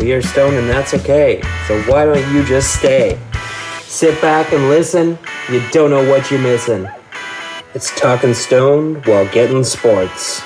We are stoned and that's okay. So why don't you just stay? Sit back and listen. You don't know what you're missing. It's talking stoned while getting sports.